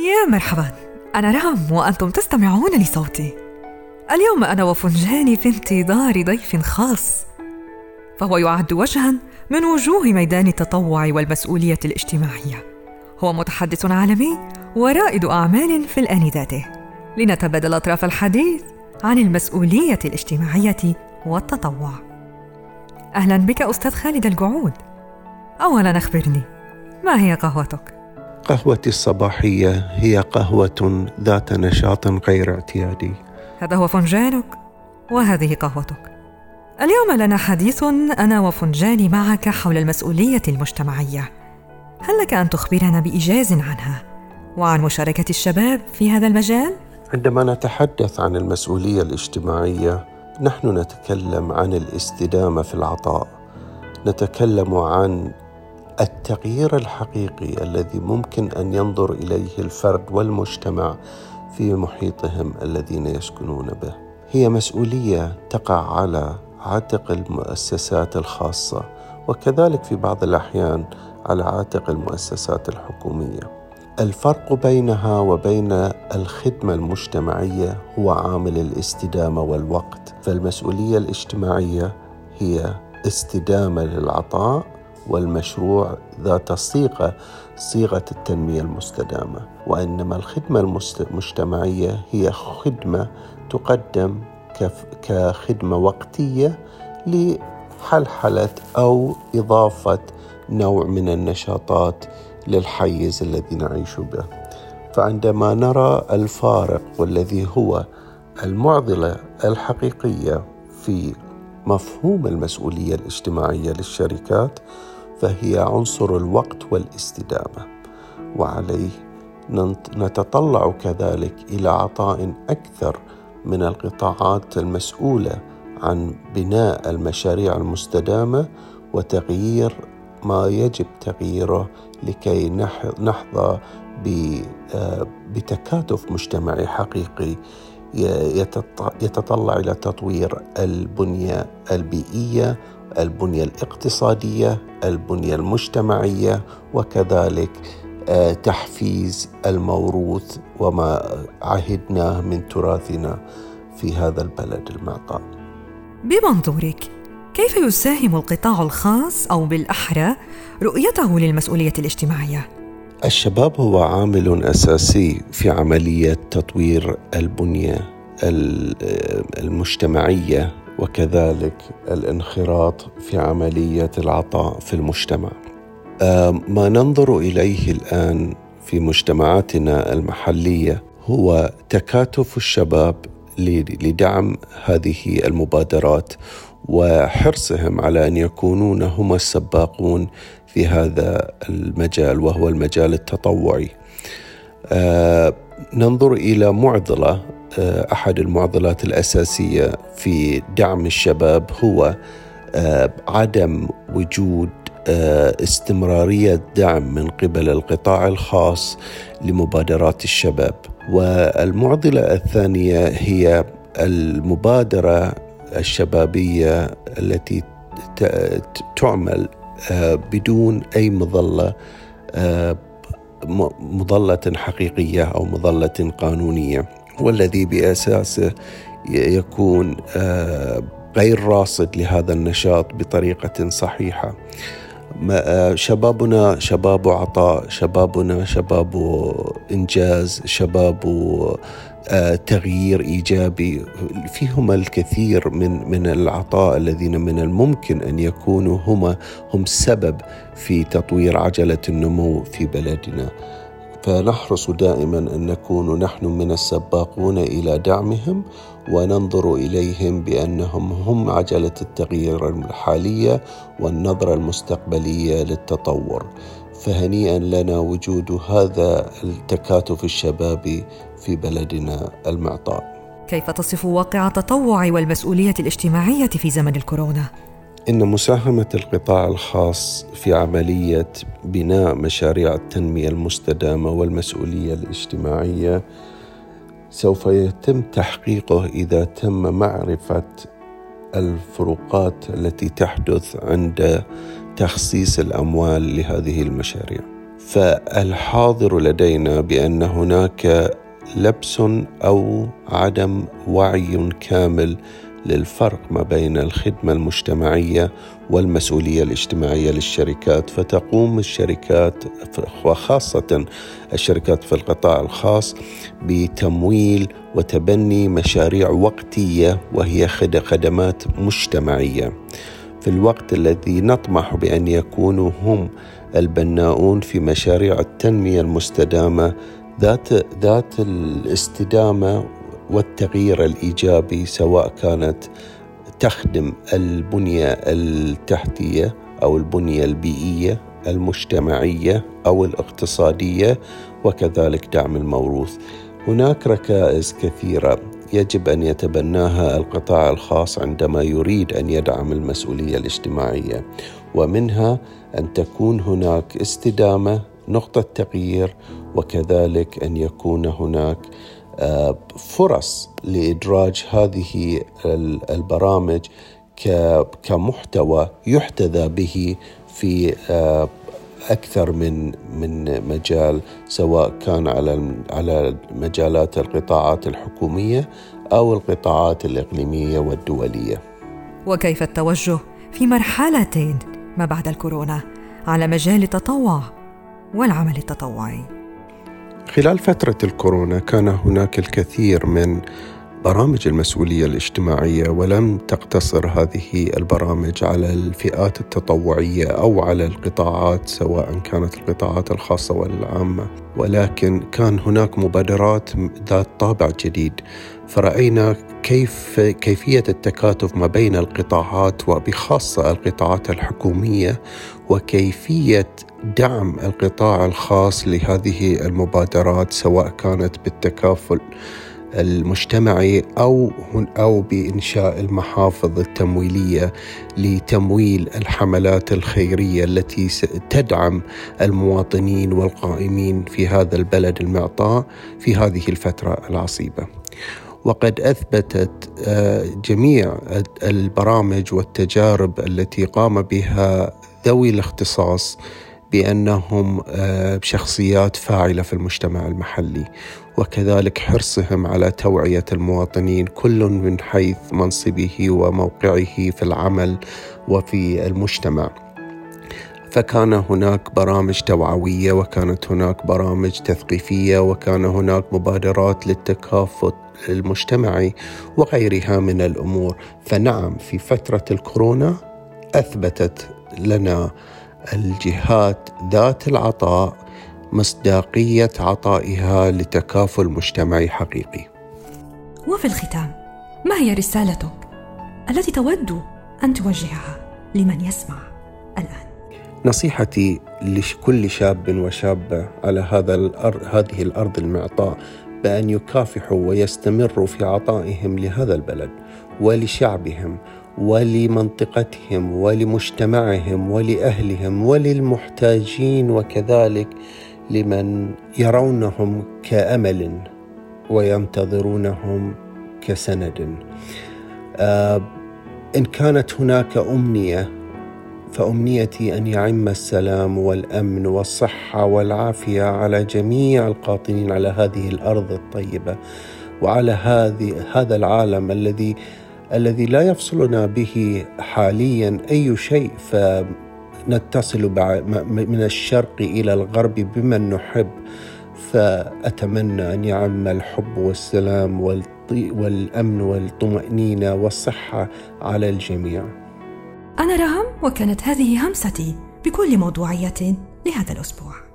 يا مرحبا. أنا رام وأنتم تستمعون لصوتي. اليوم أنا وفنجاني في انتظار ضيف خاص فهو يعد وجها من وجوه ميدان التطوع والمسؤولية الاجتماعية. هو متحدث عالمي ورائد أعمال في الآن ذاته. لنتبادل أطراف الحديث عن المسؤولية الاجتماعية والتطوع. أهلا بك أستاذ خالد القعود. أولا أخبرني ما هي قهوتك؟ قهوتي الصباحية هي قهوة ذات نشاط غير اعتيادي. هذا هو فنجانك وهذه قهوتك. اليوم لنا حديث أنا وفنجاني معك حول المسؤولية المجتمعية. هل لك أن تخبرنا بإيجاز عنها وعن مشاركة الشباب في هذا المجال؟ عندما نتحدث عن المسؤولية الاجتماعية نحن نتكلم عن الاستدامة في العطاء. نتكلم عن التغيير الحقيقي الذي ممكن أن ينظر إليه الفرد والمجتمع في محيطهم الذين يسكنون به. هي مسؤولية تقع على عاتق المؤسسات الخاصة وكذلك في بعض الأحيان على عاتق المؤسسات الحكومية. الفرق بينها وبين الخدمة المجتمعية هو عامل الاستدامة والوقت فالمسؤولية الاجتماعية هي استدامة للعطاء والمشروع ذات صيغة صيغة التنمية المستدامة. وإنما الخدمة المجتمعية هي خدمة تقدم كخدمة وقتية لحلحلة أو إضافة نوع من النشاطات للحيز الذي نعيش به. فعندما نرى الفارق والذي هو المعضلة الحقيقية في مفهوم المسؤولية الاجتماعية للشركات فهي عنصر الوقت والاستدامة وعليه نتطلع كذلك إلى عطاء أكثر من القطاعات المسؤولة عن بناء المشاريع المستدامة وتغيير ما يجب تغييره لكي نحظى آه، بتكاتف مجتمعي حقيقي يتطلع إلى تطوير البنية البيئية البنية الاقتصادية البنية المجتمعية وكذلك آه، تحفيز الموروث وما عهدناه من تراثنا في هذا البلد المعطاء بمنظورك كيف يساهم القطاع الخاص أو بالأحرى رؤيته للمسؤولية الاجتماعية؟ الشباب هو عامل أساسي في عملية تطوير البنية المجتمعية وكذلك الانخراط في عملية العطاء في المجتمع. ما ننظر إليه الآن في مجتمعاتنا المحلية هو تكاتف الشباب لدعم هذه المبادرات وحرصهم على أن يكونون هم السباقون في هذا المجال وهو المجال التطوعي. آه ننظر إلى معضلة آه أحد المعضلات الأساسية في دعم الشباب هو آه عدم وجود استمرارية دعم من قبل القطاع الخاص لمبادرات الشباب والمعضلة الثانية هي المبادرة الشبابية التي تعمل بدون أي مظلة آه، مظلة حقيقية أو مظلة قانونية. والذي باساسه يكون آه، غير راصد لهذا النشاط بطريقة صحيحة. شبابنا شباب عطاء شبابنا شباب إنجاز شباب آه، تغيير إيجابي فيهما الكثير من من العطاء الذين من الممكن أن يكونوا هما هم السبب في تطوير عجلة النمو في بلدنا. فنحرص دائما أن نكون نحن من السباقون إلى دعمهم وننظر إليهم بأنهم هم عجلة التغيير الحالية والنظرة المستقبلية للتطور فهنيئا لنا وجود هذا التكاتف الشبابي في بلدنا المعطاء. كيف تصف واقع التطوع والمسؤولية الاجتماعية في زمن الكورونا؟ إن مساهمة القطاع الخاص في عملية بناء مشاريع التنمية المستدامة والمسؤولية الاجتماعية سوف يتم تحقيقه إذا تم معرفة الفروقات التي تحدث عند تخصيص الأموال لهذه المشاريع. فالحاضر لدينا بأن هناك لبس أو عدم وعي كامل للفرق ما بين الخدمة المجتمعية والمسؤولية الاجتماعية للشركات. فتقوم الشركات وخاصة الشركات في القطاع الخاص بتمويل وتبني مشاريع وقتية وهي خدمات مجتمعية. في الوقت الذي نطمح بأن يكونوا هم البناؤون في مشاريع التنمية المستدامة ذات ذات الاستدامة والتغيير الإيجابي سواء كانت تخدم البنية التحتية أو البنية البيئية المجتمعية أو الاقتصادية وكذلك دعم الموروث. هناك ركائز كثيرة يجب أن يتبناها القطاع الخاص عندما يريد أن يدعم المسؤولية الاجتماعية ومنها أن تكون هناك استدامة نقطة تغيير وكذلك أن يكون هناك فرص لإدراج هذه البرامج كمحتوى يحتذى به في آه، أكثر من من مجال سواء كان على على مجالات القطاعات الحكومية أو القطاعات الإقليمية والدولية. وكيف التوجه في مرحلتين ما بعد الكورونا على مجال التطوع والعمل التطوعي؟ خلال فترة الكورونا كان هناك الكثير من برامج المسؤولية الاجتماعية ولم تقتصر هذه البرامج على الفئات التطوعية أو على القطاعات سواء كانت القطاعات الخاصة والعامة. ولكن كان هناك مبادرات ذات طابع جديد فرأينا كيف كيفية التكاتف ما بين القطاعات وبخاصة القطاعات الحكومية وكيفية دعم القطاع الخاص لهذه المبادرات سواء كانت بالتكافل المجتمعي أو أو بإنشاء المحافظ التمويلية لتمويل الحملات الخيرية التي تدعم المواطنين والقائمين في هذا البلد المعطاء في هذه الفترة العصيبة. وقد أثبتت آه، جميع البرامج والتجارب التي قام بها ذوي الاختصاص بأنهم آه، شخصيات فاعلة في المجتمع المحلي وكذلك حرصهم على توعية المواطنين كل من حيث منصبه وموقعه في العمل وفي المجتمع. فكان هناك برامج توعوية وكانت هناك برامج تثقيفية وكان هناك مبادرات للتكافؤ المجتمعي وغيرها من الأمور فنعم في فترة الكورونا أثبتت لنا الجهات ذات العطاء مصداقية عطائها لتكافل مجتمعي حقيقي. وفي الختام، ما هي رسالتك التي تود أن توجهها لمن يسمع الآن؟ نصيحتي لكل شاب وشابة على هذا الأرض هذه الأرض المعطاء بان يكافحوا ويستمروا في عطائهم لهذا البلد ولشعبهم ولمنطقتهم ولمجتمعهم ولأهلهم وللمحتاجين وكذلك لمن يرونهم كأمل وينتظرونهم كسند. آه إن كانت هناك أمنية فأمنيتي أن يعم السلام والأمن والصحة والعافية على جميع القاطنين على هذه الأرض الطيبة وعلى هذه هذا العالم الذي الذي لا يفصلنا به حاليا أي شيء. فنتصل من الشرق إلى الغرب بمن نحب. فأتمنى أن يعم الحب والسلام والأمن والطمأنينة والصحة على الجميع. أنا رهم؟ وكانت هذه همستي بكل موضوعية لهذا الأسبوع.